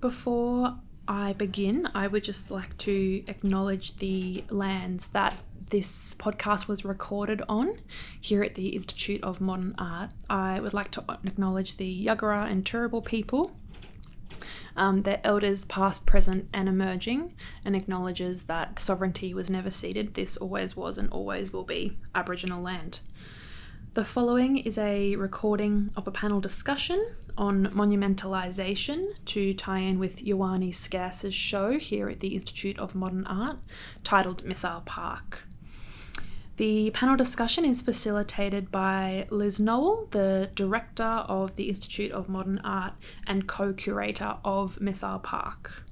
Before I begin, I would just like to acknowledge the lands that this podcast was recorded on here at the Institute of Modern Art. I would like to acknowledge the Yagara and Turrbal people, um, their elders past, present, and emerging, and acknowledges that sovereignty was never ceded. This always was and always will be Aboriginal land. The following is a recording of a panel discussion on monumentalisation to tie in with Yhonnie Scarce's show here at the Institute of Modern Art titled Missile Park. The panel discussion is facilitated by Liz Nowell, the director of the Institute of Modern Art and co curator of Missile Park.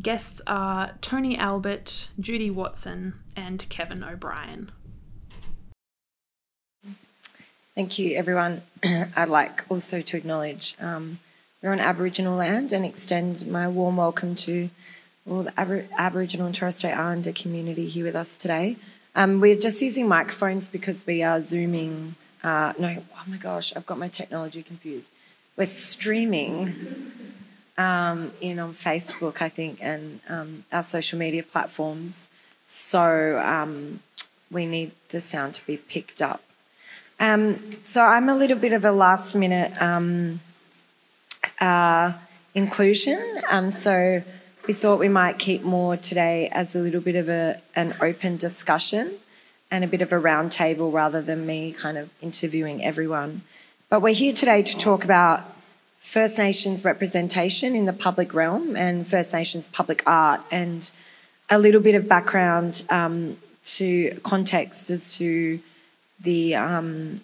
Guests are Tony Albert, Judy Watson, and Kevin O'Brien. Thank you, everyone. I'd like also to acknowledge um, we're on Aboriginal land and extend my warm welcome to all the Aber- Aboriginal and Torres Strait Islander community here with us today. Um, we're just using microphones because we are zooming. Uh, no, oh my gosh, I've got my technology confused. We're streaming um, in on Facebook, I think, and um, our social media platforms. So um, we need the sound to be picked up. Um, so I'm a little bit of a last minute um, uh, inclusion. Um, so we thought we might keep more today as a little bit of a, an open discussion and a bit of a roundtable rather than me kind of interviewing everyone. But we're here today to talk about First Nations representation in the public realm and First Nations public art and a little bit of background um, to context as to the um,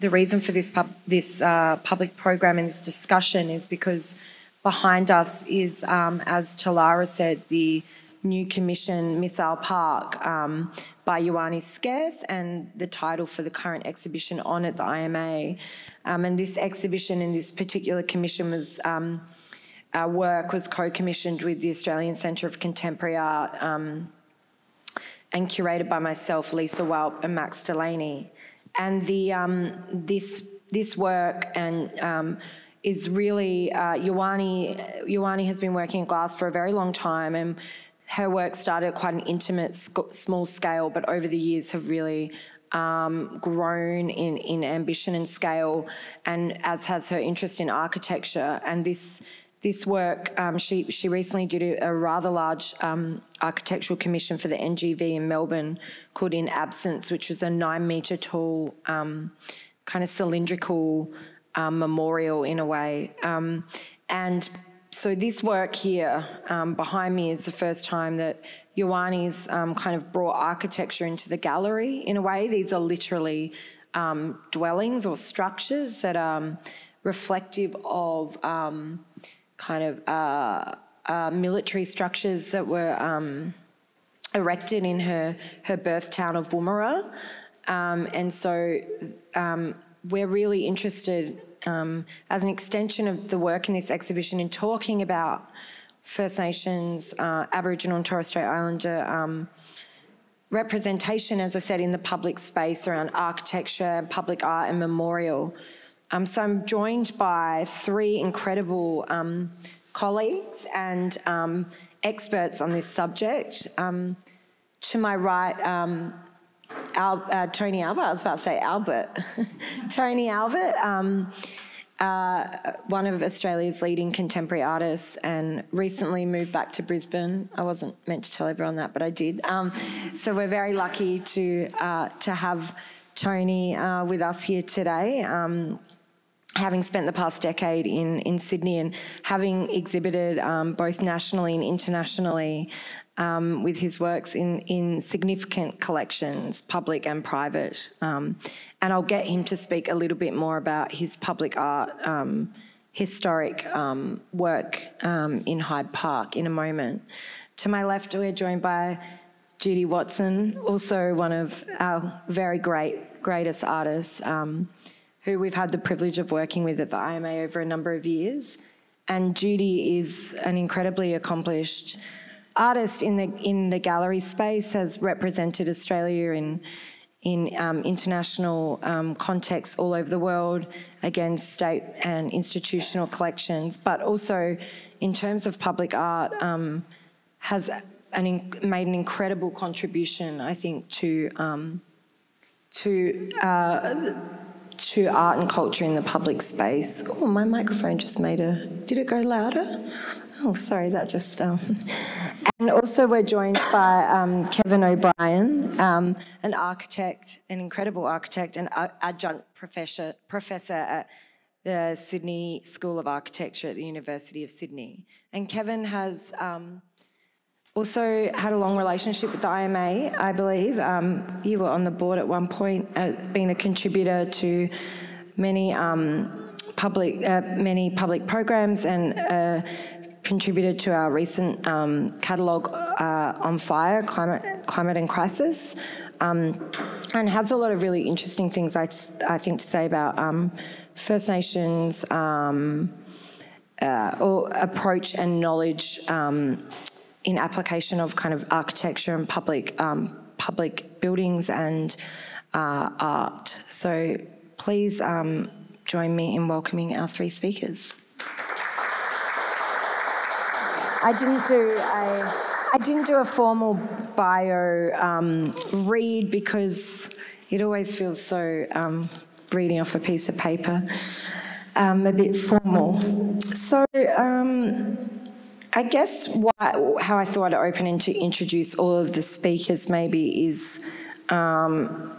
the reason for this pub, this uh, public program and this discussion is because behind us is, um, as Talara said, the new commission Missile Park um, by Yhonnie Scarce and the title for the current exhibition on at the IMA. Um, and this exhibition in this particular commission was. Um, our work was co-commissioned with the Australian Centre of Contemporary Art um, and curated by myself, Lisa Welp, and Max Delany. And the um, this this work and um, is really uh, Yhonnie. Has been working in glass for a very long time, and her work started at quite an intimate, sc- small scale, but over the years have really um, grown in, in ambition and scale, and as has her interest in architecture. And this this work, um, she she recently did a, rather large um, architectural commission for the NGV in Melbourne called In Absence, which was a nine metre tall, um, kind of cylindrical um, memorial in a way. Um, and so this work here um, behind me is the first time that Yhonnie's kind of brought architecture into the gallery in a way. These are literally dwellings or structures that are reflective of kind of uh, uh, military structures that were um, erected in her her birth town of Woomera, um, and so um, we're really interested um, as an extension of the work in this exhibition in talking about First Nations, uh, Aboriginal and Torres Strait Islander um, representation, as I said, in the public space around architecture, public art, and memorial. Um, so I'm joined by three incredible um, colleagues and um, experts on this subject. Um, to my right, um, Al, uh, Tony Albert, I was about to say Albert. Tony Albert, um, uh, one of Australia's leading contemporary artists, and recently moved back to Brisbane. I wasn't meant to tell everyone that, but I did. so we're very lucky to uh, to have Tony uh, with us here today. Having spent the past decade in, in Sydney and having exhibited um, both nationally and internationally um, with his works in, in significant collections, public and private. Um, and I'll get him to speak a little bit more about his public art um, historic um, work um, in Hyde Park in a moment. To my left, we're joined by Judy Watson, also one of our very great, greatest artists. Um, who we've had the privilege of working with at the IMA over a number of years. And Judy is an incredibly accomplished artist in the in the gallery space, has represented Australia in in um, international um, contexts all over the world, against state and institutional collections, but also in terms of public art, um, has an made an incredible contribution, I think, to um, to uh, to art and culture in the public space. Oh, my microphone just made a. Did it go louder? Oh, sorry, that just. Um, and also, we're joined by um, Kevin O'Brien, um, an architect, an incredible architect, and adjunct professor professor at the Sydney School of Architecture at the University of Sydney. And Kevin has um, also had a long relationship with the IMA, I believe. Um, you were on the board at one point, uh, being a contributor to many um, public uh, many public programs and uh, contributed to our recent um, catalogue uh, on fire, climate, climate and crisis, um, and has a lot of really interesting things I, I think to say about um, First Nations um, uh, or approach and knowledge in application of kind of architecture and public um, public buildings and uh, art. So please um, join me in welcoming our three speakers. I didn't do a I didn't do a formal bio um, read because it always feels so um, reading off a piece of paper, um, a bit formal. So, um, I guess how I thought I'd open and to introduce all of the speakers maybe is um,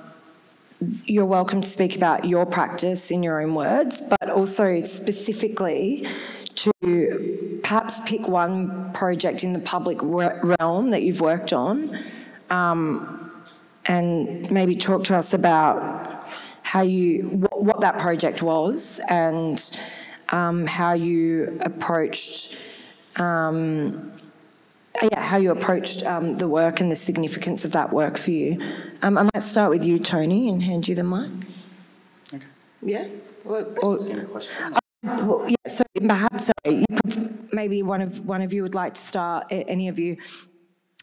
you're welcome to speak about your practice in your own words, but also specifically to perhaps pick one project in the public realm that you've worked on um, and maybe talk to us about how you what, what that project was and um, how you approached um, yeah, how you approached um, the work and the significance of that work for you. Um, I might start with you, Tony, and hand you the mic. Okay. Yeah. Or, or, uh, well, yeah. So perhaps sorry, maybe one of one of you would like to start. Any of you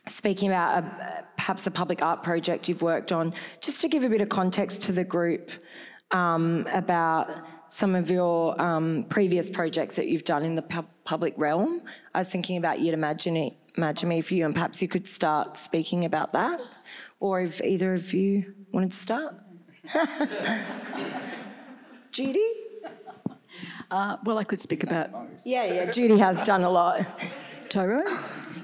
speaking about a, perhaps a public art project you've worked on, just to give a bit of context to the group um, about some of your um, previous projects that you've done in the pu- public realm. I was thinking about You'd Imagine, it, Imagine Me for you, and perhaps you could start speaking about that, or if either of you wanted to start. Judy? Uh, well, I could speak about. Yeah, yeah, Judy has done a lot. tow row?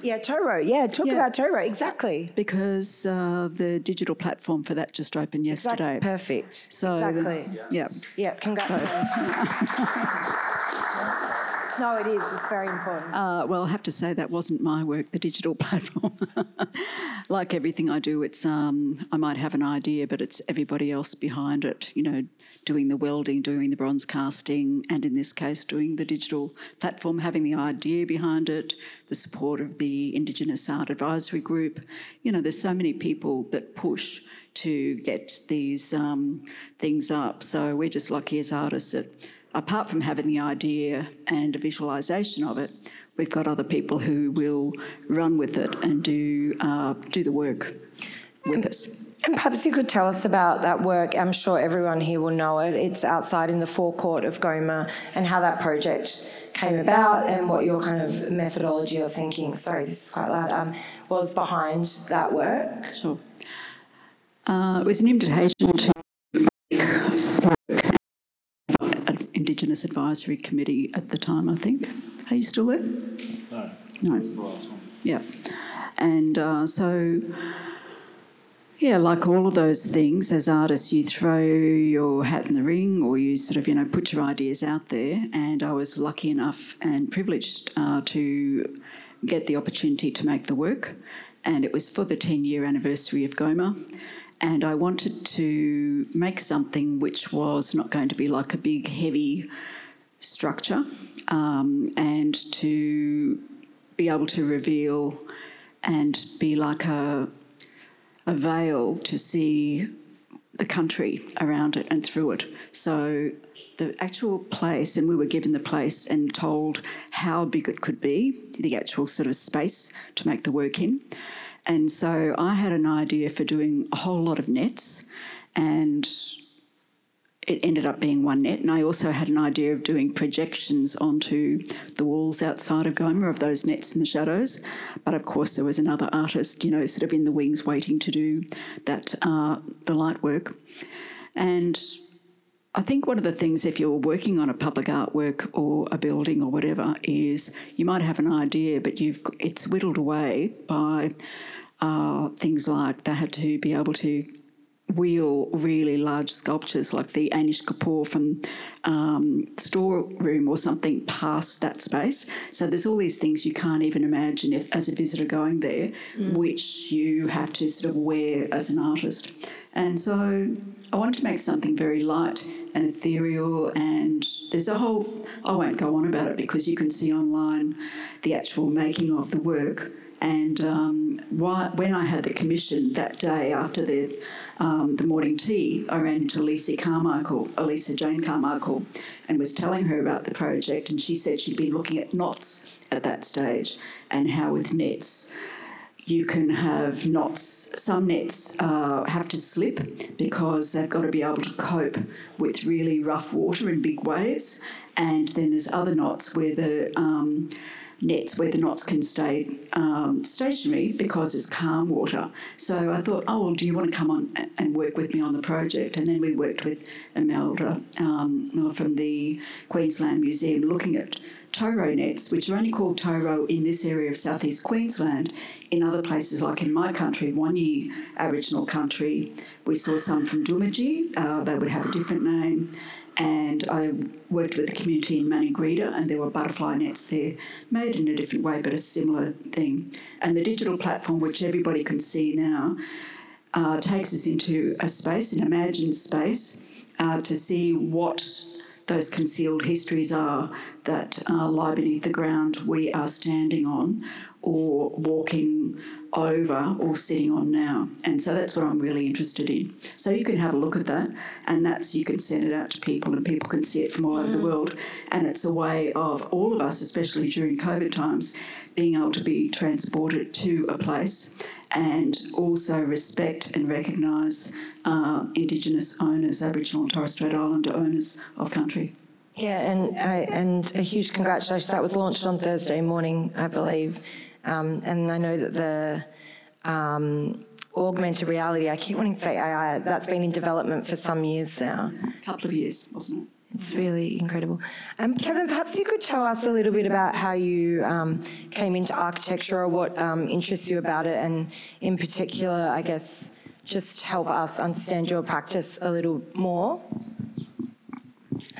Yeah, tow row. Yeah, talk yeah. about tow row, exactly. Because uh, the digital platform for that just opened yesterday. Exactly. Perfect. So, exactly. Yeah. Yeah, congratulations. No, it is. It's very important. Uh, well, I have to say that wasn't my work, the digital platform. like everything I do, it's um, I might have an idea, but it's everybody else behind it. You know, doing the welding, doing the bronze casting, and in this case, doing the digital platform, having the idea behind it, the support of the Indigenous Art Advisory Group. You know, there's so many people that push to get these um, things up. So we're just lucky as artists that apart from having the idea and a visualisation of it, we've got other people who will run with it and do uh, do the work with us. And perhaps you could tell us about that work. I'm sure everyone here will know it. It's outside in the forecourt of Goma and how that project came about and what your kind of methodology or thinking, sorry, this is quite loud, um, was behind that work. Sure. Uh, it was an invitation to Indigenous Advisory Committee at the time, I think. Are you still there? No. No. The last one. Yeah. And uh, so, yeah, like all of those things, as artists, you throw your hat in the ring or you sort of, you know, put your ideas out there. And I was lucky enough and privileged uh, to get the opportunity to make the work. And it was for the 10 year anniversary of Goma and I wanted to make something which was not going to be like a big, heavy structure, um, and to be able to reveal and be like a a veil to see the country around it and through it. So the actual place, and we were given the place and told how big it could be, the actual sort of space to make the work in. And so I had an idea for doing a whole lot of nets and it ended up being one net. And I also had an idea of doing projections onto the walls outside of Goma of those nets in the shadows. But of course, there was another artist, you know, sort of in the wings waiting to do that, uh, the light work. And I think one of the things, if you're working on a public artwork or a building or whatever, is you might have an idea, but you've it's whittled away by uh, things like they had to be able to wheel really large sculptures like the Anish Kapoor from um, storeroom or something past that space. So there's all these things you can't even imagine if, as a visitor going there, mm. which you have to sort of wear as an artist. And so I wanted to make something very light and ethereal, and there's a whole, I won't go on about it because you can see online the actual making of the work. And um, when I had the commission that day after the um, the morning tea, I ran into Lisa Carmichael, Elisa Jane Carmichael, and was telling her about the project. And she said she'd been looking at knots at that stage and how with nets you can have knots. Some nets uh, have to slip because they've got to be able to cope with really rough water and big waves. And then there's other knots where the um, nets where the knots can stay um, stationary because it's calm water. So I thought, oh, well, do you want to come on and work with me on the project? And then we worked with Imelda um, from the Queensland Museum looking at tow row nets, which are only called tow row in this area of southeast Queensland. In other places, like in my country, Wanyi Aboriginal country, we saw some from Doomadgee. Uh, they would have a different name and I worked with the community in Maningrida, and there were butterfly nets there, made in a different way, but a similar thing. And the digital platform, which everybody can see now, uh, takes us into a space, an imagined space, uh, to see what those concealed histories are that uh, lie beneath the ground we are standing on or walking over or sitting on now. And so that's what I'm really interested in. So you can have a look at that, and that's you can send it out to people, and people can see it from all over the mm. world. And it's a way of all of us, especially during COVID times, being able to be transported to a place and also respect and recognise uh, Indigenous owners, Aboriginal and Torres Strait Islander owners of country. Yeah, and uh, and a huge congratulations. That was launched on Thursday morning, I believe. Um, and I know that the um, augmented reality, I keep wanting to say AI, that's been in development for some years now. A couple of years, wasn't it? It's really incredible. Um, Kevin, perhaps you could tell us a little bit about how you um, came into architecture or what um, interests you about it, and in particular, I guess, just help us understand your practice a little more.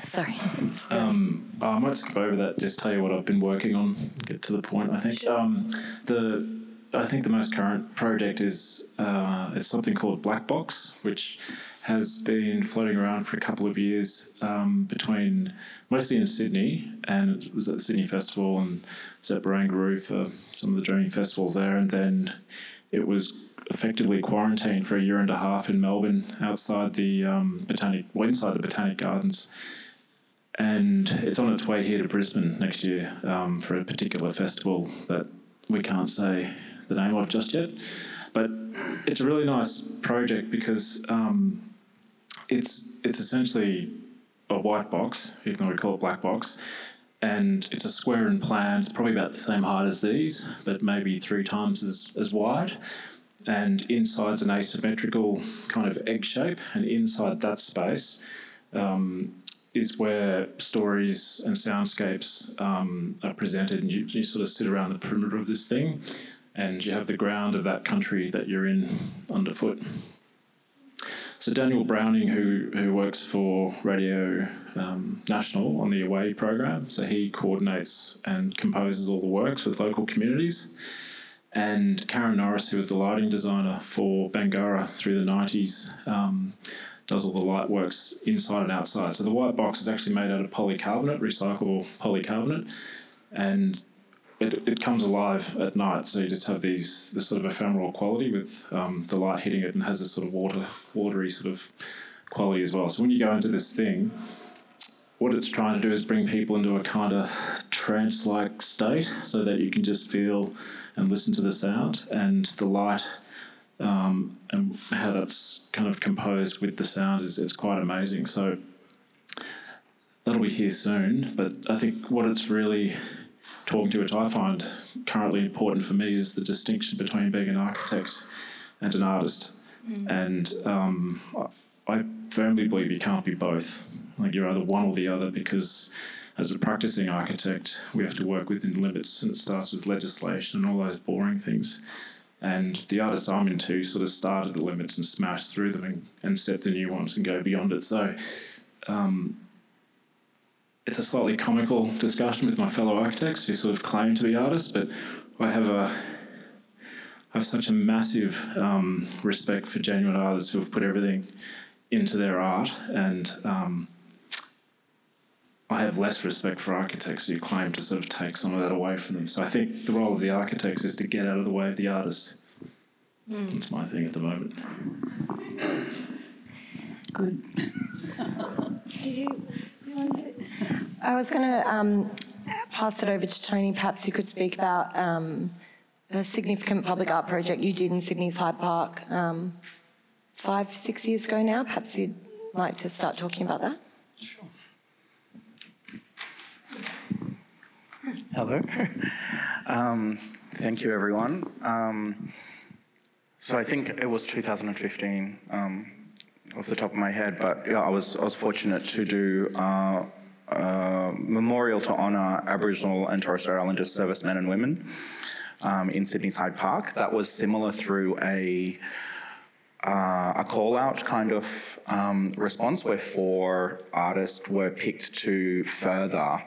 Sorry. Um, I might skip over that. Just tell you what I've been working on. Get to the point. I think sure. um, the I think the most current project is uh, it's something called Black Box, which has been floating around for a couple of years um, between mostly in Sydney, and it was at the Sydney Festival and it's at Barangaroo for some of the dreaming festivals there, and then it was effectively quarantined for a year and a half in Melbourne outside the um, botanic, well, inside the Botanic Gardens and it's on its way here to Brisbane next year um, for a particular festival that we can't say the name of just yet. But it's a really nice project because um, it's it's essentially a white box, you can call it a black box, and it's a square in plan. It's probably about the same height as these, but maybe three times as, as wide. And inside's an asymmetrical kind of egg shape, and inside that space, um, is where stories and soundscapes um, are presented, and you, you sort of sit around the perimeter of this thing, and you have the ground of that country that you're in underfoot. So Daniel Browning, who who works for Radio um, National on the Awaye! program, so he coordinates and composes all the works with local communities. And Karen Norris, who was the lighting designer for Bangarra through the 90s, um, does all the light works inside and outside. So the white box is actually made out of polycarbonate, recyclable polycarbonate, and it, it comes alive at night. So you just have these this sort of ephemeral quality with um, the light hitting it, and has this sort of water watery sort of quality as well. So when you go into this thing, what it's trying to do is bring people into a kind of trance-like state, so that you can just feel and listen to the sound, and the light um, and how that's kind of composed with the sound is it's quite amazing. So that'll be here soon. But I think what it's really talking to, which I find currently important for me, is the distinction between being an architect and an artist. And um, I firmly believe you can't be both. Like you're either one or the other because as a practicing architect, we have to work within limits, and it starts with legislation and all those boring things. And the artists I'm into sort of start at the limits and smash through them and, and set the new ones and go beyond it. So um, it's a slightly comical discussion with my fellow architects who sort of claim to be artists, but I have a I have such a massive um, respect for genuine artists who have put everything into their art, and um, I have less respect for architects who claim to sort of take some of that away from them. So I think the role of the architects is to get out of the way of the artists. That's my thing at the moment. Good. Did you? I was going to um, pass it over to Tony. Perhaps you could speak about um, a significant public art project you did in Sydney's Hyde Park um, five, six years ago now. Perhaps you'd like to start talking about that. Hello. Um, thank you, everyone. Um, so I think it was 2015, um, off the top of my head, but yeah, I was I was fortunate to do uh, a memorial to honour Aboriginal and Torres Strait Islander servicemen and women um, in Sydney's Hyde Park. That was similar through a uh, a call out kind of um, response where four artists were picked to further,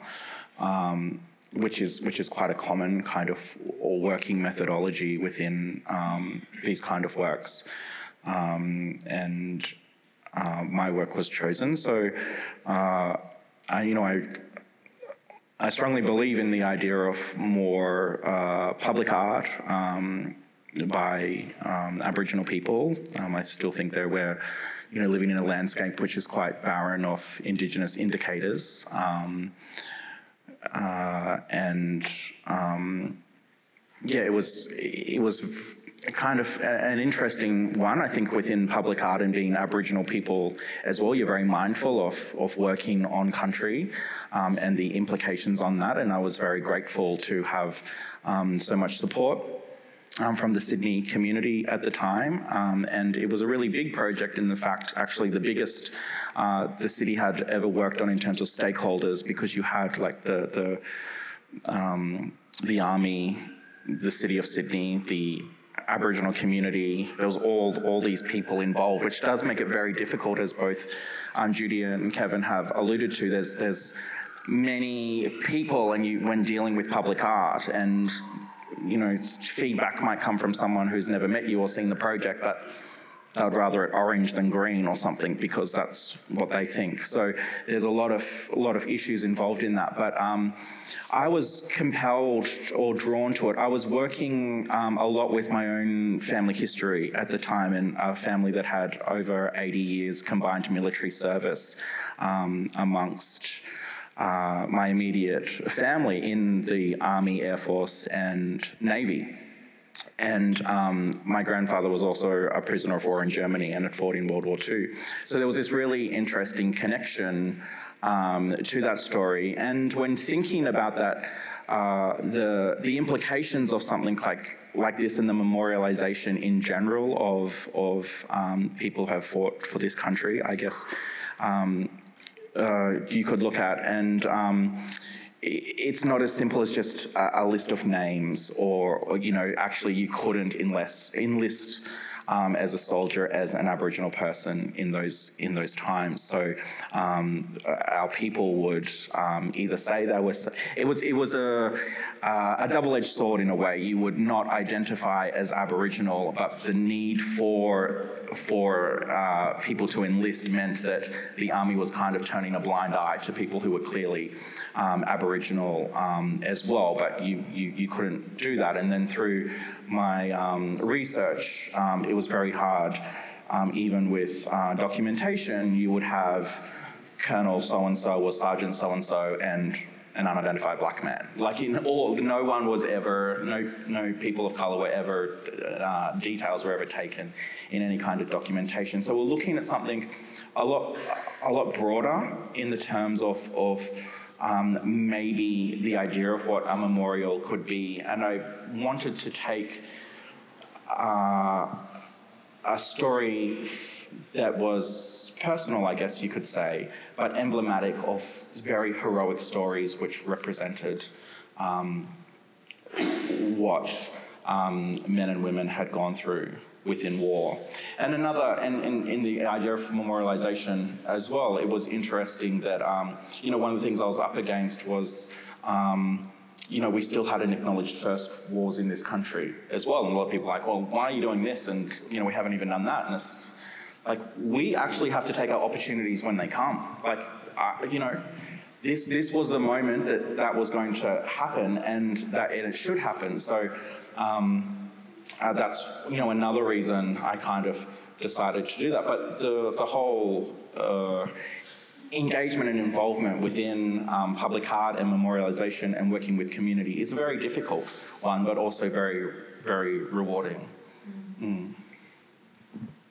um, which is which is quite a common kind of or working methodology within um, these kind of works, um, and uh, my work was chosen. So, uh, I, you know, I. I strongly believe in the idea of more uh, public art, um, by um, Aboriginal people. Um, I still think that we're, you know, living in a landscape which is quite barren of Indigenous indicators, um, uh, and um, yeah, it was it was kind of an interesting one. I think within public art and being Aboriginal people as well, you're very mindful of of working on country um, and the implications on that. And I was very grateful to have um, so much support um, from the Sydney community at the time, um, and it was a really big project. In the fact, actually, the biggest uh, the city had ever worked on in terms of stakeholders, because you had like the the um, the army, the city of Sydney, the Aboriginal community. There was all all these people involved, which does make it very difficult, as both um, Judy and Kevin have alluded to. There's there's many people, and you when dealing with public art and you know, feedback might come from someone who's never met you or seen the project, but they'd rather it orange than green or something because that's what they think. So there's a lot of a lot of issues involved in that. But um, I was compelled or drawn to it. I was working um, a lot with my own family history at the time, and a family that had over 80 years combined military service um, amongst uh, my immediate family in the Army, Air Force, and Navy. And um, my grandfather was also a prisoner of war in Germany and had fought in World War II. So there was this really interesting connection um, to that story. And when thinking about that, uh, the the implications of something like like this and the memorialization in general of of um, people who have fought for this country, I guess um, uh, you could look at. And um, it's not as simple as just a, a list of names, or, or, you know, actually you couldn't enlist, enlist um, as a soldier as an Aboriginal person in those in those times. So um, our people would um, either say they were. It was it was a uh, a double edged sword in a way. You would not identify as Aboriginal, but the need for for uh, people to enlist meant that the army was kind of turning a blind eye to people who were clearly um, Aboriginal um, as well. But you, you, you couldn't do that. And then through my um, research, um, it was very hard. Um, even with uh, documentation, you would have Colonel so and so or Sergeant so and so, and an unidentified black man. Like in all, no one was ever, no, no people of color were ever, uh, details were ever taken in any kind of documentation. So we're looking at something a lot, a lot broader in the terms of, of um, maybe the idea of what a memorial could be. And I wanted to take uh, a story that was personal, I guess you could say, but emblematic of very heroic stories which represented um, what um, men and women had gone through within war. And another, and in, the idea of memorialization as well, it was interesting that, um, you know, one of the things I was up against was, um, you know, we still hadn't acknowledged first wars in this country as well. And a lot of people are like, well, why are you doing this? And, you know, we haven't even done that. And it's like, we actually have to take our opportunities when they come. Like, you know, this, this was the moment that that was going to happen and that it should happen. So, um, uh, that's you know another reason I kind of decided to do that. But the the whole uh, engagement and involvement within um, public art and memorialization and working with community is a very difficult one, but also very very rewarding. Mm.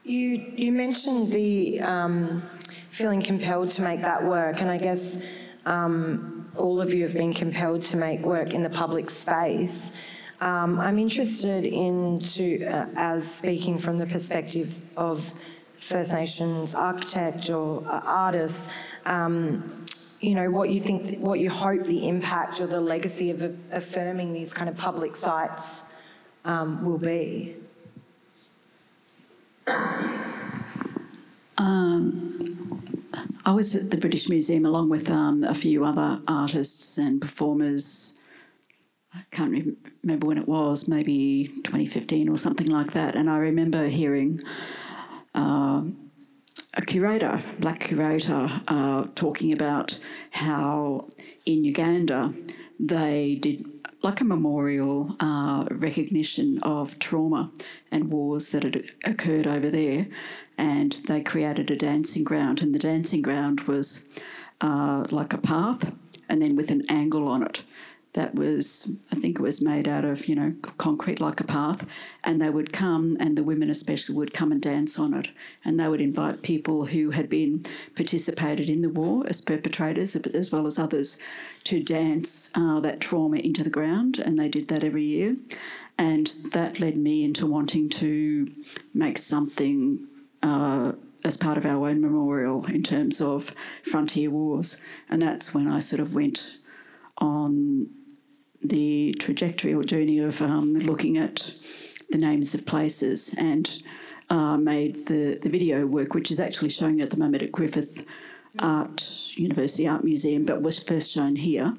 You you mentioned the um, feeling compelled to make that work, and I guess. Um, all of you have been compelled to make work in the public space. Um, I'm interested into, uh, as speaking from the perspective of First Nations architect or uh, artist, um, you know, what you think, what you hope the impact or the legacy of affirming these kind of public sites um, will be. Um, I was at the British Museum along with um, a few other artists and performers I can't remember when it was, maybe 2015 or something like that. And I remember hearing uh, a curator, black curator, uh, talking about how in Uganda they did like a memorial uh, recognition of trauma and wars that had occurred over there. And they created a dancing ground, and the dancing ground was uh, like a path and then with an angle on it that was, I think it was made out of, you know, concrete like a path. And they would come, and the women especially would come and dance on it. And they would invite people who had been participated in the war as perpetrators, as well as others, to dance uh, that trauma into the ground. And they did that every year. And that led me into wanting to make something. Uh, as part of our own memorial in terms of frontier wars. And that's when I sort of went on the trajectory or journey of um, looking at the names of places and uh, made the, the video work, which is actually showing at the moment at Griffith Art University Art Museum, but was first shown here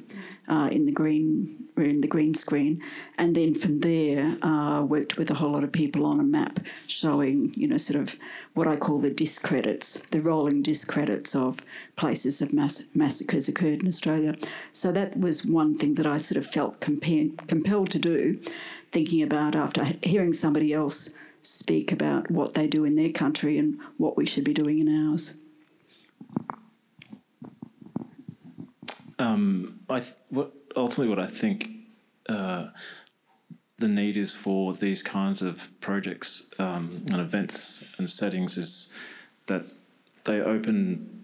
uh, in the green room, the green screen, and then from there uh, worked with a whole lot of people on a map showing, you know, sort of what I call the discredits, the rolling discredits of places of mass- massacres occurred in Australia. So that was one thing that I sort of felt compa- compelled to do, thinking about after hearing somebody else speak about what they do in their country and what we should be doing in ours. Um, I th- what ultimately what I think uh, the need is for these kinds of projects um, and events and settings is that they open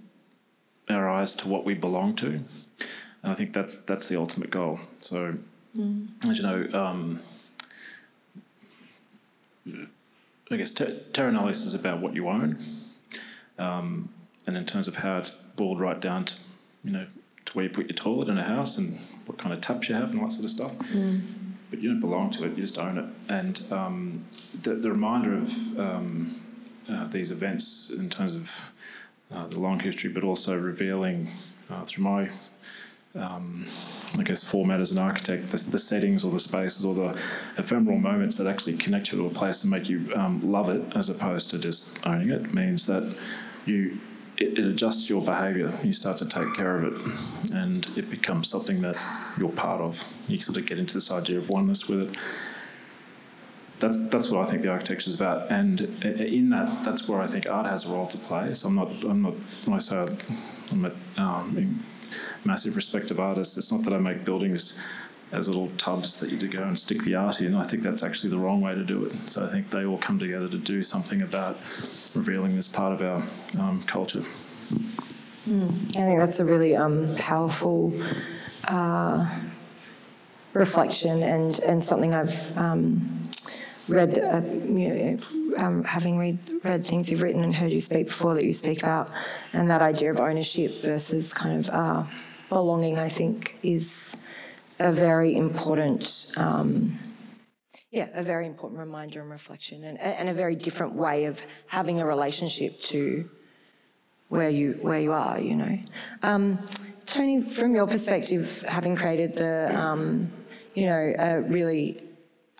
our eyes to what we belong to, and I think that's that's the ultimate goal. So, mm. as you know, um, I guess ter- terra nullius is about what you own, um, and in terms of how it's boiled right down to, you know, where you put your toilet in a house and what kind of taps you have and all that sort of stuff. Mm. But you don't belong to it; you just own it. And um, the, the, reminder of um, uh, these events in terms of uh, the long history, but also revealing uh, through my um, I guess, format as an architect, the, the, settings or the spaces or the ephemeral moments that actually connect you to a place and make you um, love it as opposed to just owning it means that you it, it, adjusts your behaviour. You start to take care of it, and it becomes something that you're part of. You sort of get into this idea of oneness with it. That's, that's what I think the architecture is about, and in that, that's where I think art has a role to play. So I'm not, I'm not when I say I'm a, um, massive respect of artists. It's not that I make buildings as little tubs that you to go and stick the art in. I think that's actually the wrong way to do it. So I think they all come together to do something about revealing this part of our um, culture. I think that's a really um, powerful uh, reflection and, and something I've um, read, uh, um, having read, read things you've written and heard you speak before that you speak about, and that idea of ownership versus kind of uh, belonging, I think, is a very important. Um, yeah, a very important reminder and reflection, and, and a very different way of having a relationship to where you where you are. You know, um, Tony, from your perspective, having created the, um, you know, a really,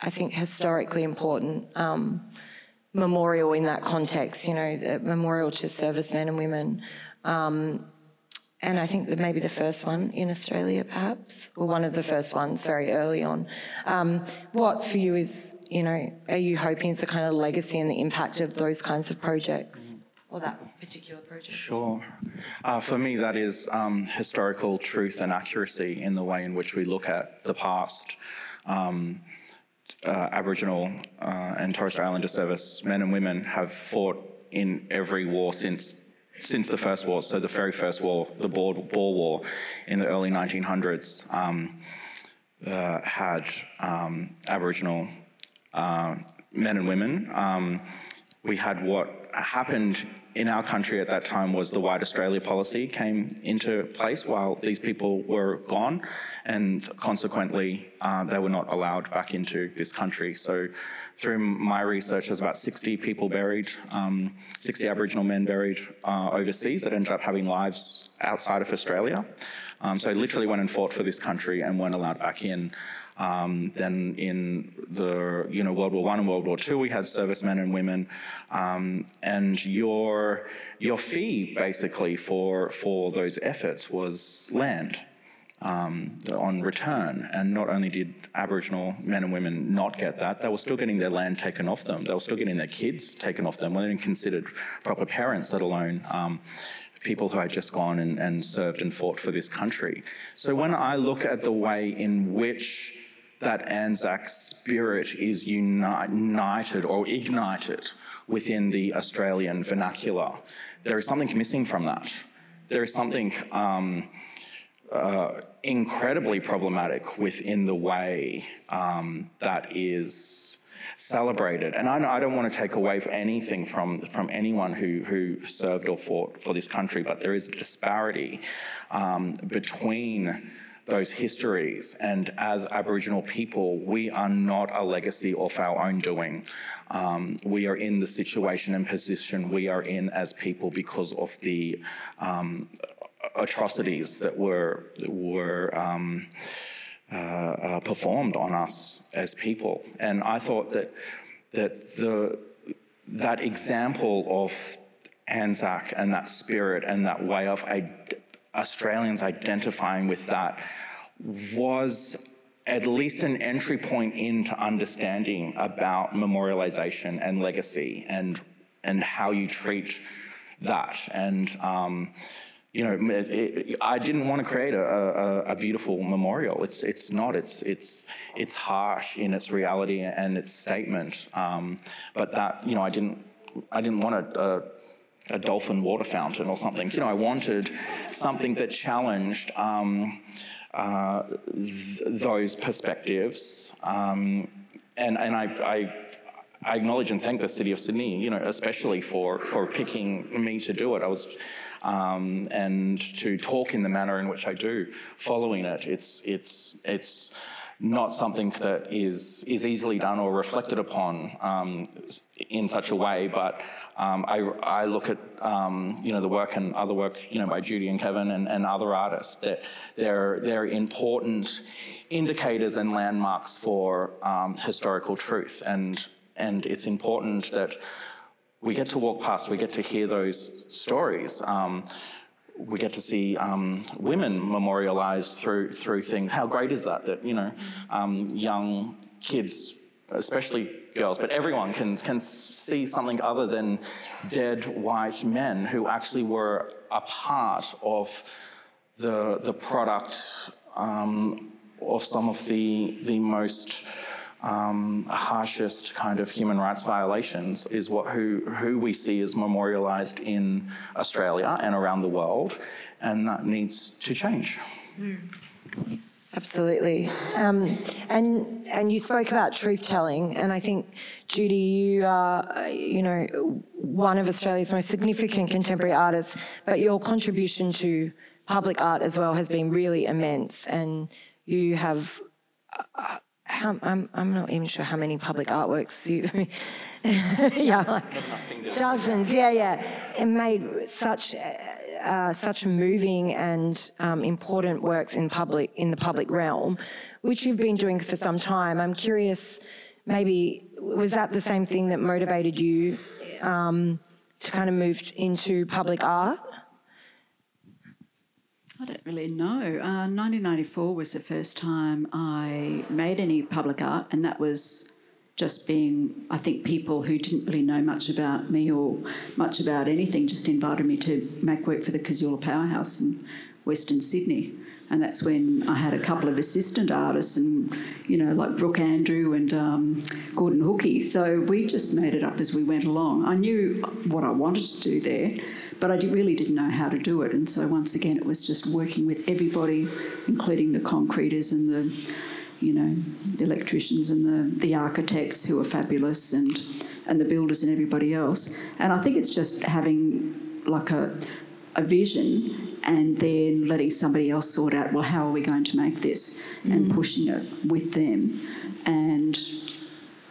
I think historically important um, memorial in that context. You know, memorial to servicemen and women. Um, and I think that maybe the first one in Australia, perhaps, or one of the first ones very early on. Um, what for you is, you know, are you hoping is the kind of legacy and the impact of those kinds of projects, or that particular project? Sure. Uh, for me, that is um, historical truth and accuracy in the way in which we look at the past. Um, uh, Aboriginal uh, and Torres Strait Islander service men and women have fought in every war since since the first war. So the very first war, the Boer, Boer War, in the early 1900s, um, uh, had um, Aboriginal uh, men and women. Um, we had what happened in our country at that time was the White Australia policy came into place while these people were gone, and consequently, uh, they were not allowed back into this country. So, through my research, there's about 60 people buried, um, 60 Aboriginal men buried uh, overseas that ended up having lives outside of Australia. Um, so, literally went and fought for this country and weren't allowed back in. Um, then in the you know World War One and World War Two, we had servicemen and women, um, and your your fee basically for for those efforts was land. Um, on return. And not only did Aboriginal men and women not get that, they were still getting their land taken off them. They were still getting their kids taken off them. They weren't considered proper parents, let alone um, people who had just gone and, and served and fought for this country. So when I look at the way in which that Anzac spirit is united or ignited within the Australian vernacular. There is something missing from that. There is something um, uh, incredibly problematic within the way um, that is celebrated. And I, I, don't want to take away anything from, from anyone who, who served or fought for this country, but there is a disparity um, between those histories. And as Aboriginal people, we are not a legacy of our own doing. Um, we are in the situation and position we are in as people because of the um, atrocities that were were. Um, uh, uh, performed on us as people, and I thought that that the that example of Anzac and that spirit and that way of Australians identifying with that was at least an entry point into understanding about memorialization and legacy and and how you treat that. And um, you know it, it, I didn't want to create a, a, a, beautiful memorial. It's it's not. It's it's it's harsh in its reality and its statement. Um, but that you know I didn't I didn't want a, a dolphin water fountain or something. You know, I wanted something that challenged um, uh, th- those perspectives. Um, and and I, I, I, acknowledge and thank the City of Sydney, you know, especially for, for picking me to do it. I was, um, and to talk in the manner in which I do, following it. It's, it's, it's, not something that is is easily done or reflected upon um, in such a way. But um, I, I look at um, you know the work and other work you know by Judy and Kevin and, and other artists that they're they're important indicators and landmarks for um, historical truth and and it's important that we get to walk past, we get to hear those stories. We get to see um, women memorialized through through things. How great is that? That you know, um, young kids, especially girls, but everyone can can see something other than dead white men who actually were a part of the the product um, of some of the the most um, harshest kind of human rights violations is what who who we see as memorialised in Australia and around the world, and that needs to change. Mm. Absolutely, um, and and you spoke about truth telling, and I think Judy, you are you know one of Australia's most significant contemporary artists, but your contribution to public art as well has been really immense, and you have. Uh, how, I'm, I'm not even sure how many public artworks you, yeah, like dozens, yeah, yeah, and made such uh, such moving and um, important works in public in the public realm, which you've been doing for some time. I'm curious, maybe was that the same thing that motivated you um, to kind of move into public art? I don't really know. Uh, 1994 was the first time I made any public art, and that was just being, I think, people who didn't really know much about me or much about anything just invited me to make work for the Casula Powerhouse in Western Sydney. And that's when I had a couple of assistant artists, and you know, like Brooke Andrew and um, Gordon Hookey. So we just made it up as we went along. I knew what I wanted to do there, but I really didn't know how to do it. And so once again, it was just working with everybody, including the concreters and the you know, the electricians and the, the architects who were fabulous and and the builders and everybody else. And I think it's just having like a a vision and then letting somebody else sort out, well, how are we going to make this? Mm. And pushing it with them. And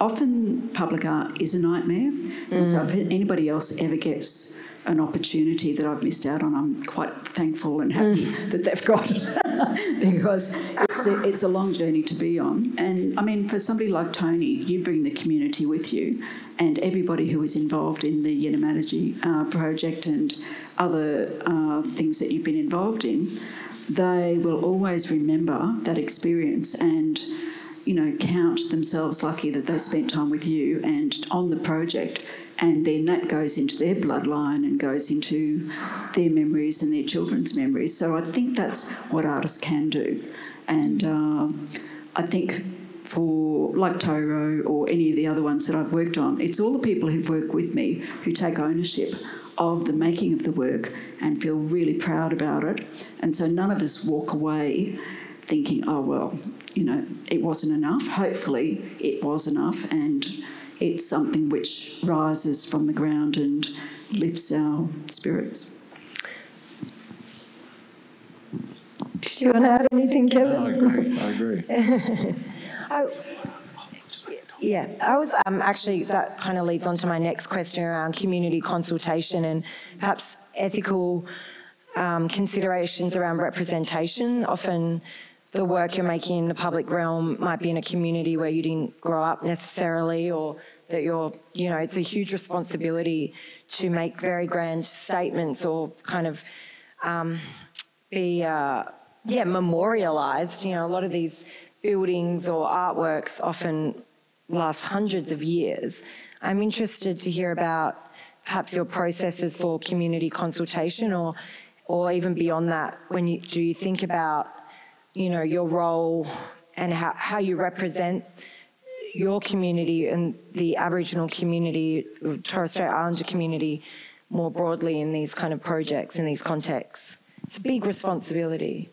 often public art is a nightmare. Mm. And so if anybody else ever gets an opportunity that I've missed out on. I'm quite thankful and happy mm. that they've got it because it's a, it's a long journey to be on. And I mean, for somebody like Tony, you bring the community with you, and everybody who is involved in the Yininmadyemi uh, project and other uh, things that you've been involved in, they will always remember that experience and you know, count themselves lucky that they spent time with you and on the project and then that goes into their bloodline and goes into their memories and their children's memories. So I think that's what artists can do, and uh, I think for like tow row or any of the other ones that I've worked on, it's all the people who've worked with me who take ownership of the making of the work and feel really proud about it. And so none of us walk away thinking, oh, well, you know, it wasn't enough. Hopefully, it was enough. And it's something which rises from the ground and lifts our spirits. Did you want to add anything, Kevin? No, I agree. I agree. I, yeah, I was um, actually, that kind of leads on to my next question around community consultation and perhaps ethical um, considerations around representation. Often the work you're making in the public realm might be in a community where you didn't grow up necessarily or that you're, you know, it's a huge responsibility to make very grand statements or kind of um, be, uh, yeah, memorialized. You know, a lot of these buildings or artworks often last hundreds of years. I'm interested to hear about perhaps your processes for community consultation or or even beyond that when you do you think about you know, your role and how, how you represent your community and the Aboriginal community, Torres Strait Islander community more broadly in these kind of projects, in these contexts. It's a big responsibility.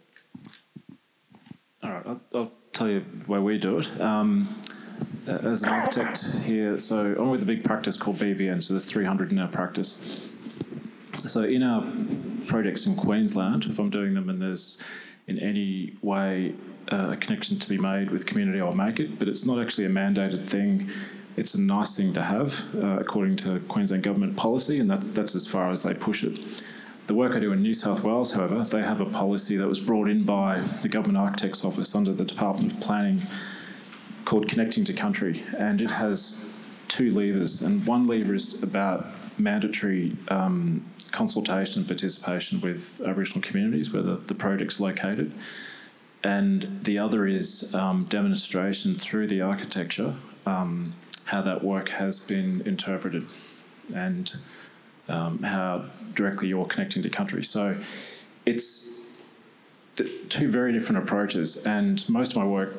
All right, I'll, I'll tell you why we do it. Um, as an architect here, so I'm with a big practice called BVN, so there's 300 in our practice. So in our projects in Queensland, if I'm doing them and there's in any way uh, a connection to be made with community, I'll make it. But it's not actually a mandated thing. It's a nice thing to have, uh, according to Queensland government policy, and that, that's as far as they push it. The work I do in New South Wales, however, they have a policy that was brought in by the Government Architect's Office under the Department of Planning called Connecting to Country, and it has two levers, and one lever is about mandatory um, consultation and participation with Aboriginal communities where the, the project's located. And the other is um, demonstration through the architecture, um, how that work has been interpreted and um, how directly you're connecting to country. So it's two very different approaches, and most of my work,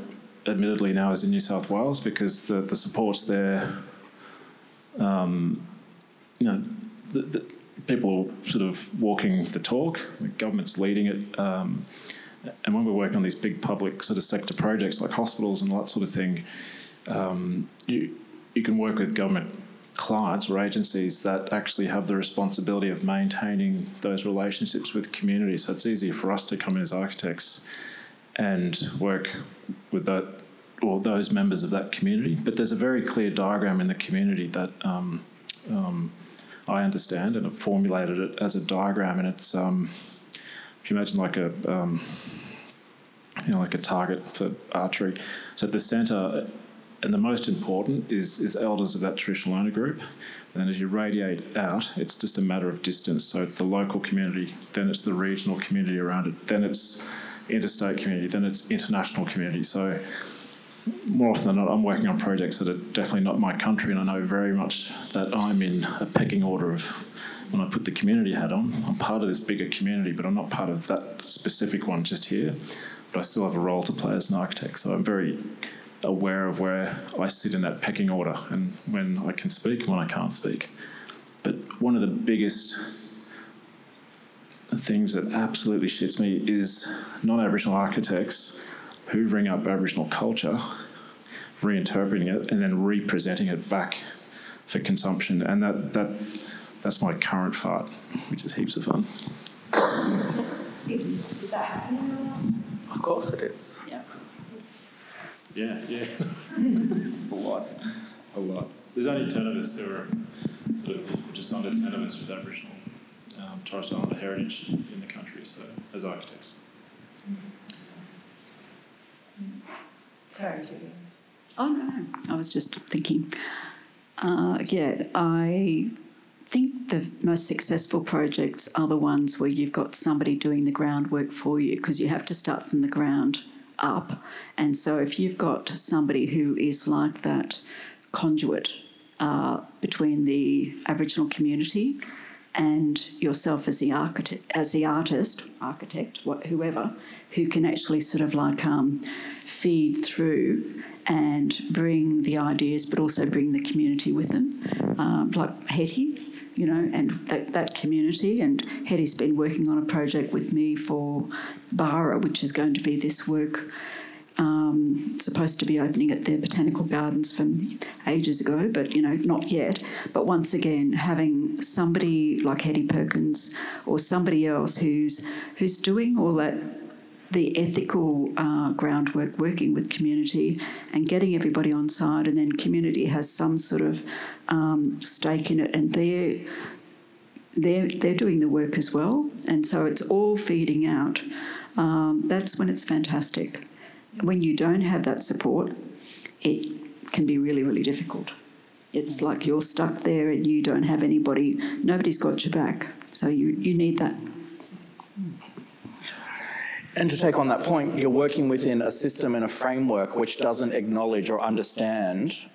admittedly, now is in New South Wales because the, the support's there. Um, you know, the, the, people are sort of walking the talk, the government's leading it. Um, and when we're working on these big public sort of sector projects like hospitals and that sort of thing, um, you, you can work with government clients or agencies that actually have the responsibility of maintaining those relationships with communities. So it's easier for us to come in as architects and work with that or those members of that community. But there's a very clear diagram in the community that um, um, I understand, and I've formulated it as a diagram. And it's um, if you imagine like a um, you know like a target for archery. So at the centre and the most important is, is elders of that traditional owner group. And as you radiate out, it's just a matter of distance. So it's the local community, then it's the regional community around it, then it's interstate community, then it's international community. So more often than not, I'm working on projects that are definitely not my country, and I know very much that I'm in a pecking order of when I put the community hat on. I'm part of this bigger community, but I'm not part of that specific one just here. But I still have a role to play as an architect, so I'm very aware of where I sit in that pecking order and when I can speak and when I can't speak. But one of the biggest things that absolutely shits me is non Aboriginal architects hoovering up Aboriginal culture, reinterpreting it, and then representing it back for consumption. And that, that that's my current fart, which is heaps of fun. Is, is that happening? Of course it is. Yeah. Yeah, yeah. a lot. A lot. There's only 10 of us who are sort of just under 10 of us with Aboriginal um, Torres Strait Islander heritage in the country, so as architects. Sorry, Oh, no. I was just thinking. Uh, yeah, I think the most successful projects are the ones where you've got somebody doing the groundwork for you because you have to start from the ground up. And so if you've got somebody who is like that conduit uh, between the Aboriginal community and yourself as the as the artist, architect, whoever, who can actually sort of like um, feed through and bring the ideas, but also bring the community with them, um, like Hetti, you know, and that, that community. And Hetti's been working on a project with me for Bara, which is going to be this work. Um, supposed to be opening at their botanical gardens from ages ago, but you know, not yet. But once again, having somebody like Hetti Perkins or somebody else who's who's doing all that the ethical uh, groundwork, working with community and getting everybody on side, and then community has some sort of um, stake in it, and they're they're they're doing the work as well, and so it's all feeding out. Um, that's when it's fantastic. When you don't have that support, it can be really really difficult. It's like you're stuck there and you don't have anybody. Nobody's got your back, so you you need that. And to take on that point, you're working within a system and a framework which doesn't acknowledge or understand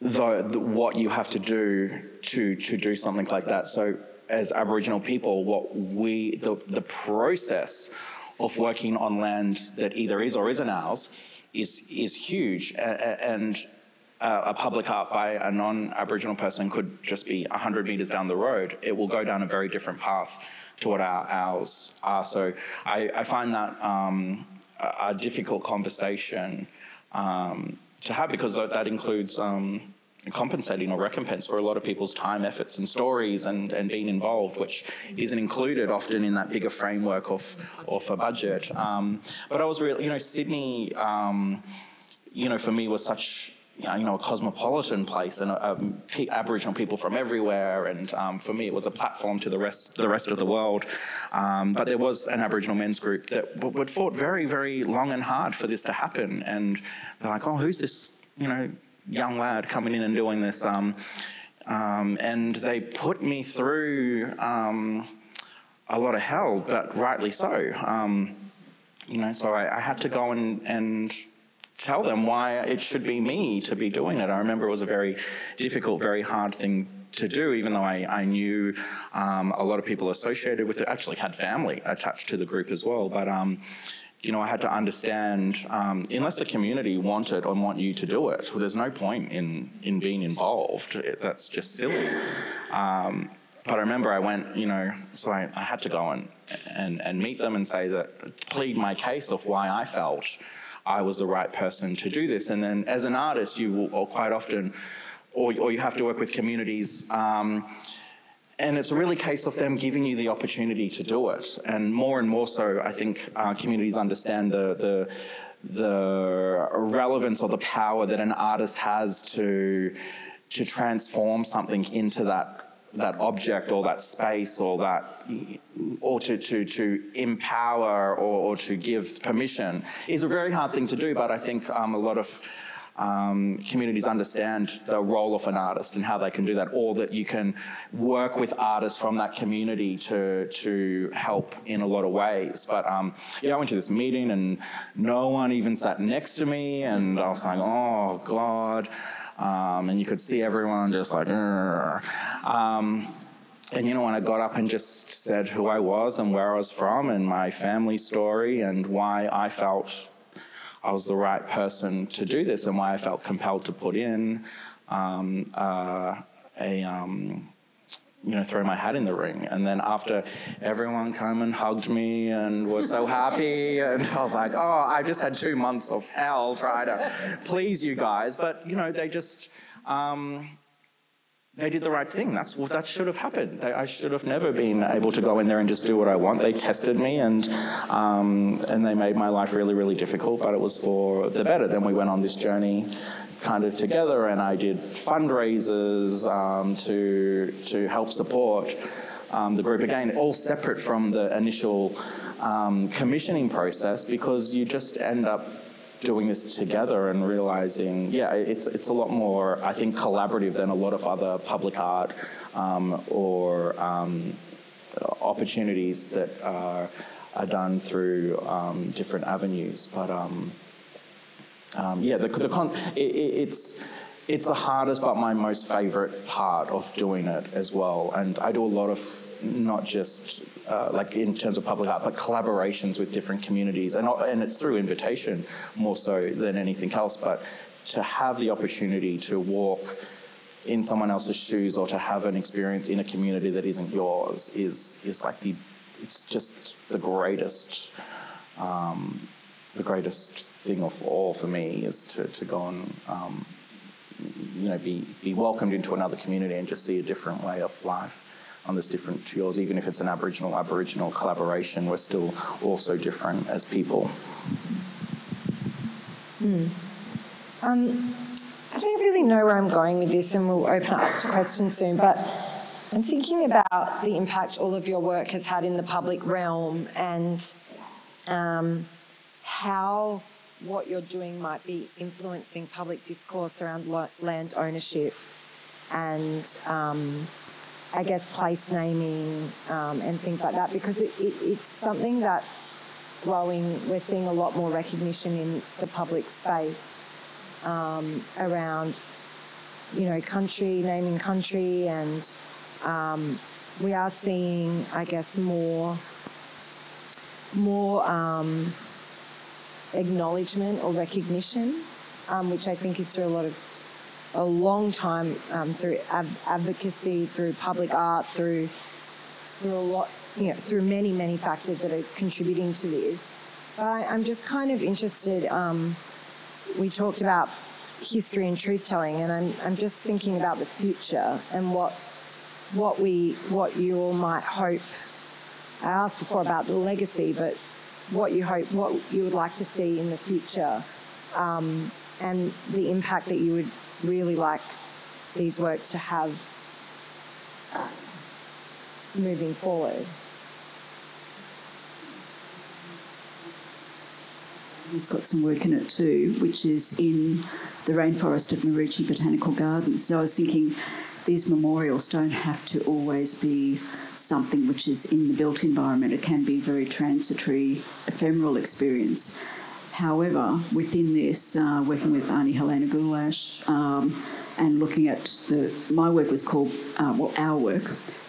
the, the, what you have to do to, to do something like that. So, as Aboriginal people, what we the, the process of working on land that either is or isn't ours is is huge, and a public art by a non-Aboriginal person could just be 100 metres down the road. It will go down a very different path to what our, ours are. So I, I find that um, a, a, difficult conversation um, to have because that includes um, compensating or recompense for a lot of people's time, efforts, and stories, and, and being involved, which isn't included often in that bigger framework of of a budget. Um, but I was really, you know, Sydney, um, you know, for me was such you know, a cosmopolitan place and um, Aboriginal people from everywhere. And um, for me, it was a platform to the rest, the rest of the world. Um, but there was an Aboriginal men's group that w- would fought very, very long and hard for this to happen. And they're like, oh, who's this, you know, young lad coming in and doing this? Um, um, and they put me through um, a lot of hell, but rightly so. you know, so I, I had to go and, and tell them why it should be me to be doing it. I remember it was a very difficult, very hard thing to do, even though I, I knew um, a lot of people associated with it, actually had family attached to the group as well. But um, you know, I had to understand um, unless the community wanted or want you to do it, well, there's no point in in being involved. It, that's just silly. Um, but I remember I went, you know, so I, I had to go and, and and meet them and say that plead my case of why I felt I was the right person to do this. And then as an artist, you will or quite often, or, or you have to work with communities. Um, and it's a really a case of them giving you the opportunity to do it. And more and more so, I think uh, communities understand the, the, the relevance or the power that an artist has to, to transform something into that that object or that space or that or to, to, to empower or, or to give permission is a very hard thing to do but i think um, a lot of um, communities understand the role of an artist and how they can do that, or that you can work with artists from that community to to help in a lot of ways. But um, yeah, I went to this meeting and no one even sat next to me, and I was like, oh god, um, and you could see everyone just like. Um, and you know, when I got up and just said who I was and where I was from and my family story and why I felt I was the right person to do this and why I felt compelled to put in um, uh, a, um, you know, throw my hat in the ring. And then after everyone came and hugged me and was so happy, and I was like, oh, i've just had two months of hell trying to please you guys. But, you know, they just, um, they did the right thing. That's what that should have happened. They, I should have never been able to go in there and just do what I want. They tested me and um, and they made my life really really difficult. But it was for the better. Then we went on this journey, kind of together, and I did fundraisers um, to to help support um, the group again, all separate from the initial um, commissioning process because you just end up doing this together and realizing, yeah, it's it's a lot more, I think, collaborative than a lot of other public art um, or um, opportunities that are, are done through um, different avenues. But um, um, yeah, the, the con- it, it's it's the hardest but my most favorite part of doing it as well. And I do a lot of not just uh, like in terms of public art, but collaborations with different communities, and and it's through invitation more so than anything else. But to have the opportunity to walk in someone else's shoes or to have an experience in a community that isn't yours is is like the it's just the greatest um, the greatest thing of all for me is to, to go and um, you know be be welcomed into another community and just see a different way of life on this different to yours, even if it's an Aboriginal Aboriginal collaboration, we're still also different as people. Mm. Um, I don't really know where I'm going with this, and we'll open up to questions soon. But I'm thinking about the impact all of your work has had in the public realm and um, how what you're doing might be influencing public discourse around land ownership and um, I guess, place naming um, and things like that because it, it, it's something that's growing. We're seeing a lot more recognition in the public space um, around, you know, country, naming country, and um, we are seeing, I guess, more, more um, acknowledgement or recognition, um, which I think is through a lot of a long time um, through advocacy, through public art, through through a lot, you know, through many many factors that are contributing to this. But I, am just kind of interested. Um, we talked about history and truth telling, and I'm I'm just thinking about the future and what what we what you all might hope. I asked before about the legacy, but what you hope, what you would like to see in the future, um, and the impact that you would really like these works to have um, moving forward. He's got some work in it too, which is in the rainforest of Maroochy Botanical Gardens. So I was thinking these memorials don't have to always be something which is in the built environment. It can be a very transitory, ephemeral experience However, within this, uh, working with Auntie Helena Gulash um, and looking at the, my work was called, uh, well, our work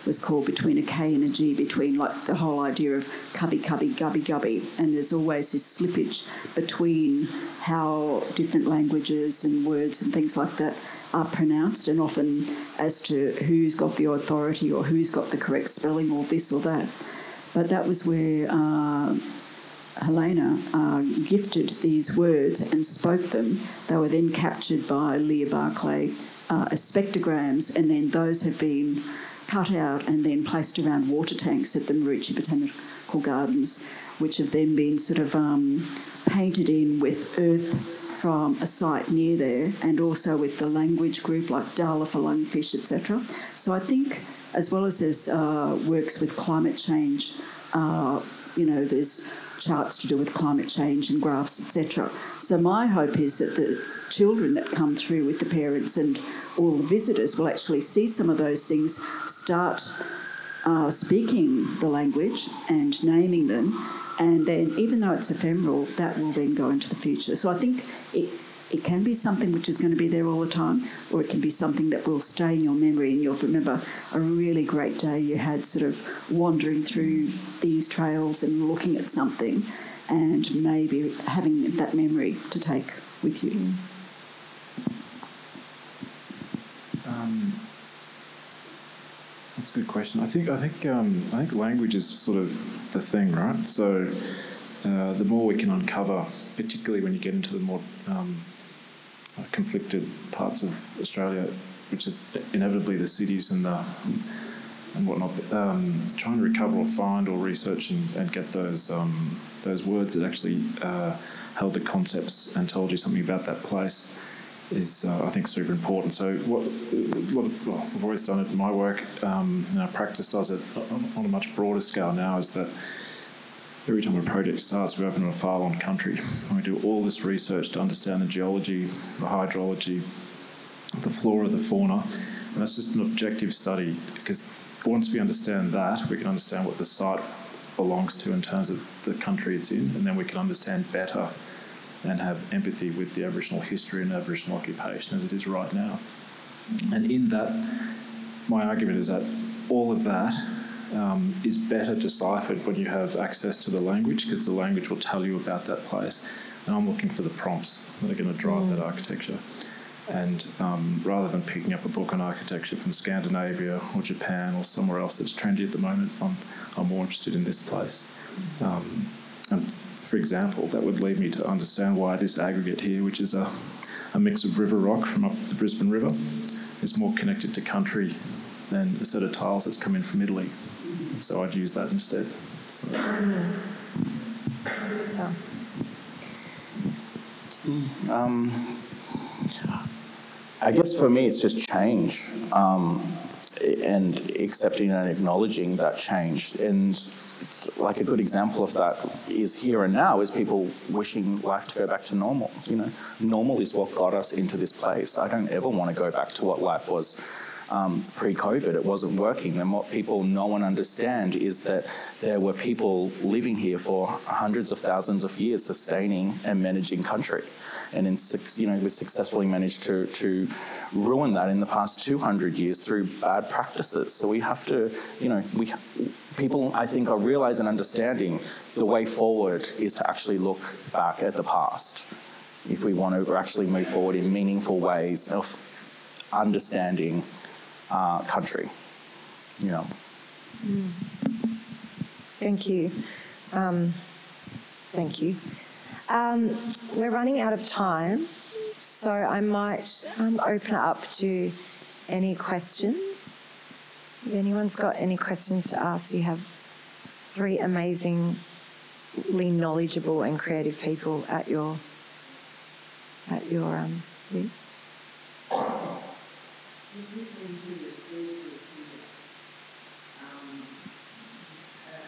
was called Between a K and a G, between like the whole idea of cubby, cubby, gubby, gubby. And there's always this slippage between how different languages and words and things like that are pronounced, and often as to who's got the authority or who's got the correct spelling or this or that. But that was where uh, Helena uh, gifted these words and spoke them. They were then captured by Leah Barclay uh, as spectrograms, and then those have been cut out and then placed around water tanks at the Maroochy Botanical Gardens, which have then been sort of um, painted in with earth from a site near there and also with the language group like Dala for lungfish, etc. So I think as well as there's uh, works with climate change, uh, you know, there's charts to do with climate change and graphs, etc. So my hope is that the children that come through with the parents and all the visitors will actually see some of those things start uh, speaking the language and naming them, and then even though it's ephemeral, that will then go into the future. So I think it it can be something which is going to be there all the time, or it can be something that will stay in your memory and you'll remember a really great day you had sort of wandering through these trails and looking at something and maybe having that memory to take with you. Um, that's a good question. I think I think um, I think language is sort of the thing, right? So uh, the more we can uncover, particularly when you get into the more um, conflicted parts of Australia, which is inevitably the cities and the and whatnot. Um, trying to recover or find or research and, and get those um, those words that actually uh, held the concepts and told you something about that place is uh, I think super important. So what of well, I've always done it in my work, um, and our practice does it on a much broader scale now. Is that every time a project starts, we open a file on country and we do all this research to understand the geology, the hydrology, the flora, the fauna. And that's just an objective study because once we understand that, we can understand what the site belongs to in terms of the country it's in, and then we can understand better and have empathy with the Aboriginal history and Aboriginal occupation as it is right now. And in that, my argument is that all of that um, is better deciphered when you have access to the language because the language will tell you about that place. And I'm looking for the prompts that are going to drive mm. that architecture. And um, rather than picking up a book on architecture from Scandinavia or Japan or somewhere else that's trendy at the moment, I'm, I'm more interested in this place. Um, and for example, that would lead me to understand why this aggregate here, which is a, a mix of river rock from up the Brisbane River, is more connected to country than a set of tiles that's come in from Italy so I'd use that instead. So. Um, I guess for me, it's just change um, and accepting and acknowledging that change. And like a good example of that is here and now is people wishing life to go back to normal. You know, normal is what got us into this place. I don't ever want to go back to what life was um, pre-COVID, it wasn't working. And what people know and understand is that there were people living here for hundreds of thousands of years, sustaining and managing country. And in you know, we successfully managed to, to ruin that in the past 200 years through bad practices. So we have to, you know, we people I think are realizing and understanding the way forward is to actually look back at the past if we want to actually move forward in meaningful ways of understanding uh, country. You know. Mm. Thank you. Um, thank you. Um, we're running out of time, so I might um, open it up to any questions. If anyone's got any questions to ask, you have three amazingly knowledgeable and creative people at your at your um,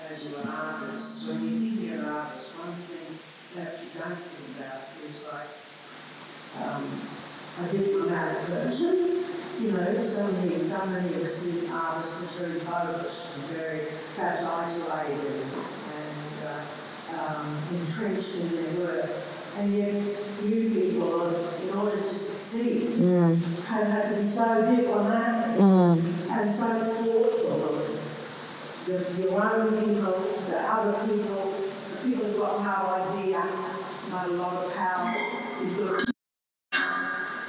as an artist, when you think you're an artist, one thing that you don't think about is like um, a diplomatic person. You know, so many, so many of us see artists as very focused and very perhaps isolated and uh, um, entrenched in their work. And yet, you people, in order to succeed, have had to be so diplomatic mm. and so thoughtful of the, your own people, the other people, the people who've got no idea, not a lot of power. You've got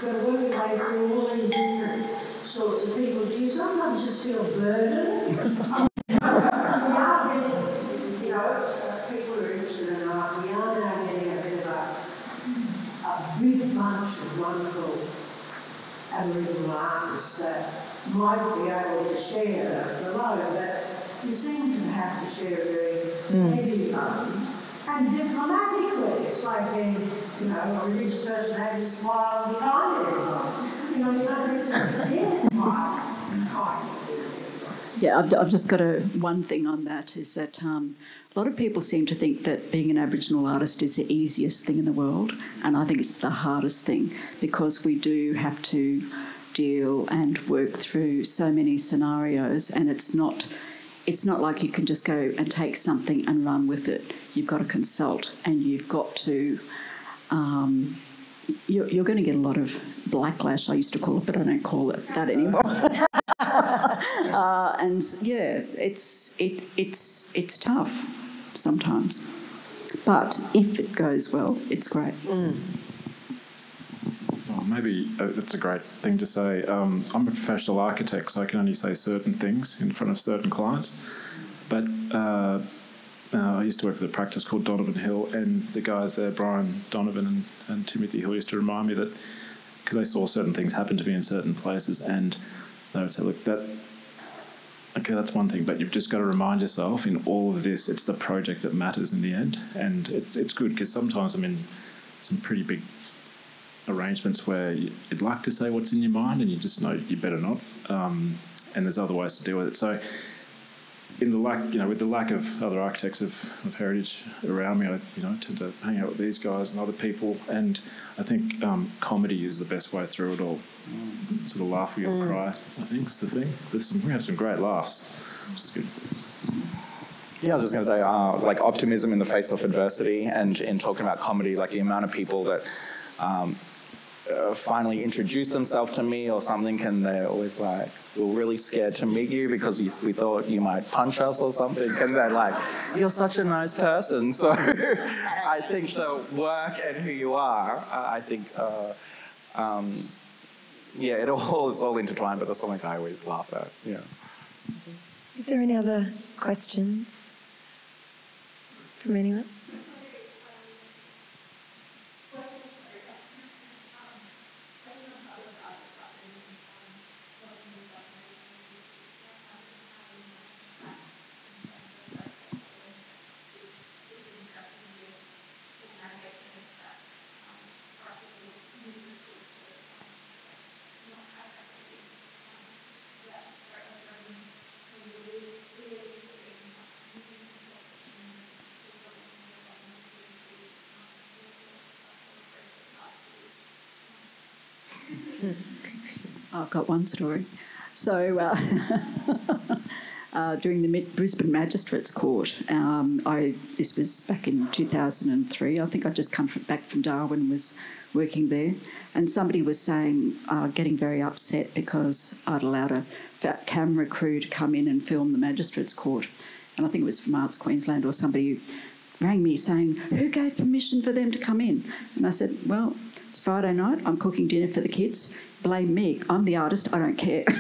to work your way through all these different sorts of people. Do you sometimes just feel burdened? we are getting, you know, uh, people who are interested in art, we are now getting a bit of a, a big bunch of wonderful Aboriginal artists that might be able to share the load, but you seem to have to share very heavy load. And diplomatically, it's like being, you know, a religious person has a smile and be kind everyone. You know, you don't necessarily smile kind to everyone. Yeah, I've, I've just got a one thing on that is that um, a lot of people seem to think that being an Aboriginal artist is the easiest thing in the world, and I think it's the hardest thing because we do have to deal and work through so many scenarios, and it's not. It's not like you can just go and take something and run with it. You've got to consult and you've got to um, you're, you're going to get a lot of blacklash, I used to call it, but I don't call it that anymore. uh, and yeah, it's it it's it's tough sometimes, but if it goes well, it's great. Well, maybe uh, that's a great thing to say. Um, I'm a professional architect, so I can only say certain things in front of certain clients. But uh, uh, I used to work for a practice called Donovan Hill, and the guys there, Brian Donovan and, and Timothy Hill, used to remind me that because they saw certain things happen to me in certain places, and they would say, "Look, that okay, that's one thing, but you've just got to remind yourself in all of this, it's the project that matters in the end, and it's it's good because sometimes I'm in some pretty big arrangements where you- you'd like to say what's in your mind, and you just know you better not. Um, and there's other ways to deal with it. So, in the lack, you know, with the lack of other architects of, of heritage around me, I you know tend to hang out with these guys and other people. And I think um, comedy is the best way through it all. Sort of laugh or you'll cry. I think is the thing. There's some, we have some great laughs, which is good. Yeah, I was just going to say, uh, like optimism in the face of adversity, and in talking about comedy, like the amount of people that um, uh, finally introduce themselves to me or something, and they're always like, "We're really scared to meet you because we, we thought you might punch us or something," and they're like, "You're such a nice person." So I think the work and who you are, I think. Uh, um, yeah, it all is all intertwined, but that's something I always laugh at. Yeah. Is there any other questions from anyone? I've got one story. So, uh, uh, during the Brisbane Magistrates Court, um, I this was back in 2003. I think I'd just come from, back from Darwin, was working there, and somebody was saying, uh, getting very upset because I'd allowed a camera crew to come in and film the Magistrates Court, and I think it was from Arts Queensland or somebody rang me saying, "Who gave permission for them to come in?" And I said, "Well." It's Friday night. I'm cooking dinner for the kids. Blame me. I'm the artist. I don't care.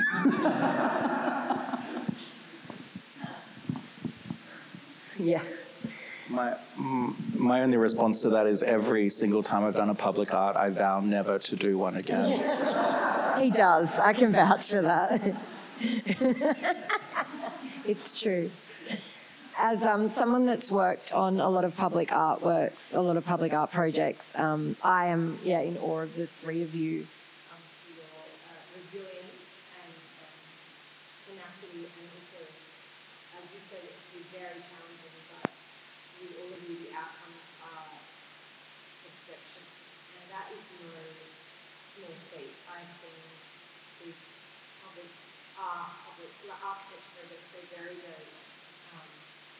Yeah. My, my only response to that is every single time I've done a public art, I vow never to do one again. He does. I can vouch for that. it's true. As um, someone that's worked on a lot of public artworks, a lot of public art projects, um, I am yeah in awe of the three of you. Um, for your uh, resilience and um, tenacity, and also, as you said, it can be very challenging, but you all of you, the outcomes are exceptional, and that is no small feat. I've seen these public art, public architecture projects, they're very, very um,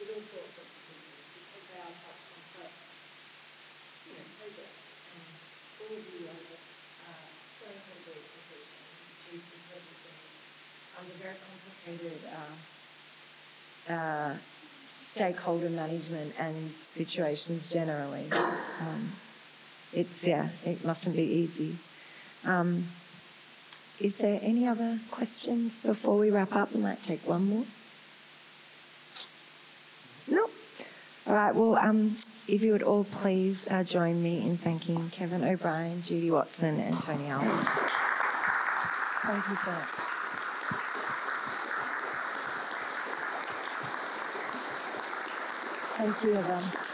with all sorts of people because they are such complex, you know, projects. all of you are just uh, so incredibly efficient, choose incredible things under very uh, uh, stakeholder management and situations generally. Um, it's yeah, it mustn't be easy. Um, is there any other questions before we wrap up? We might take one more. No. All right. Well, um, if you would all please uh, join me in thanking Kevin O'Brien, Judy Watson, and Tony Albert. Thank you so much. Thank you, everyone.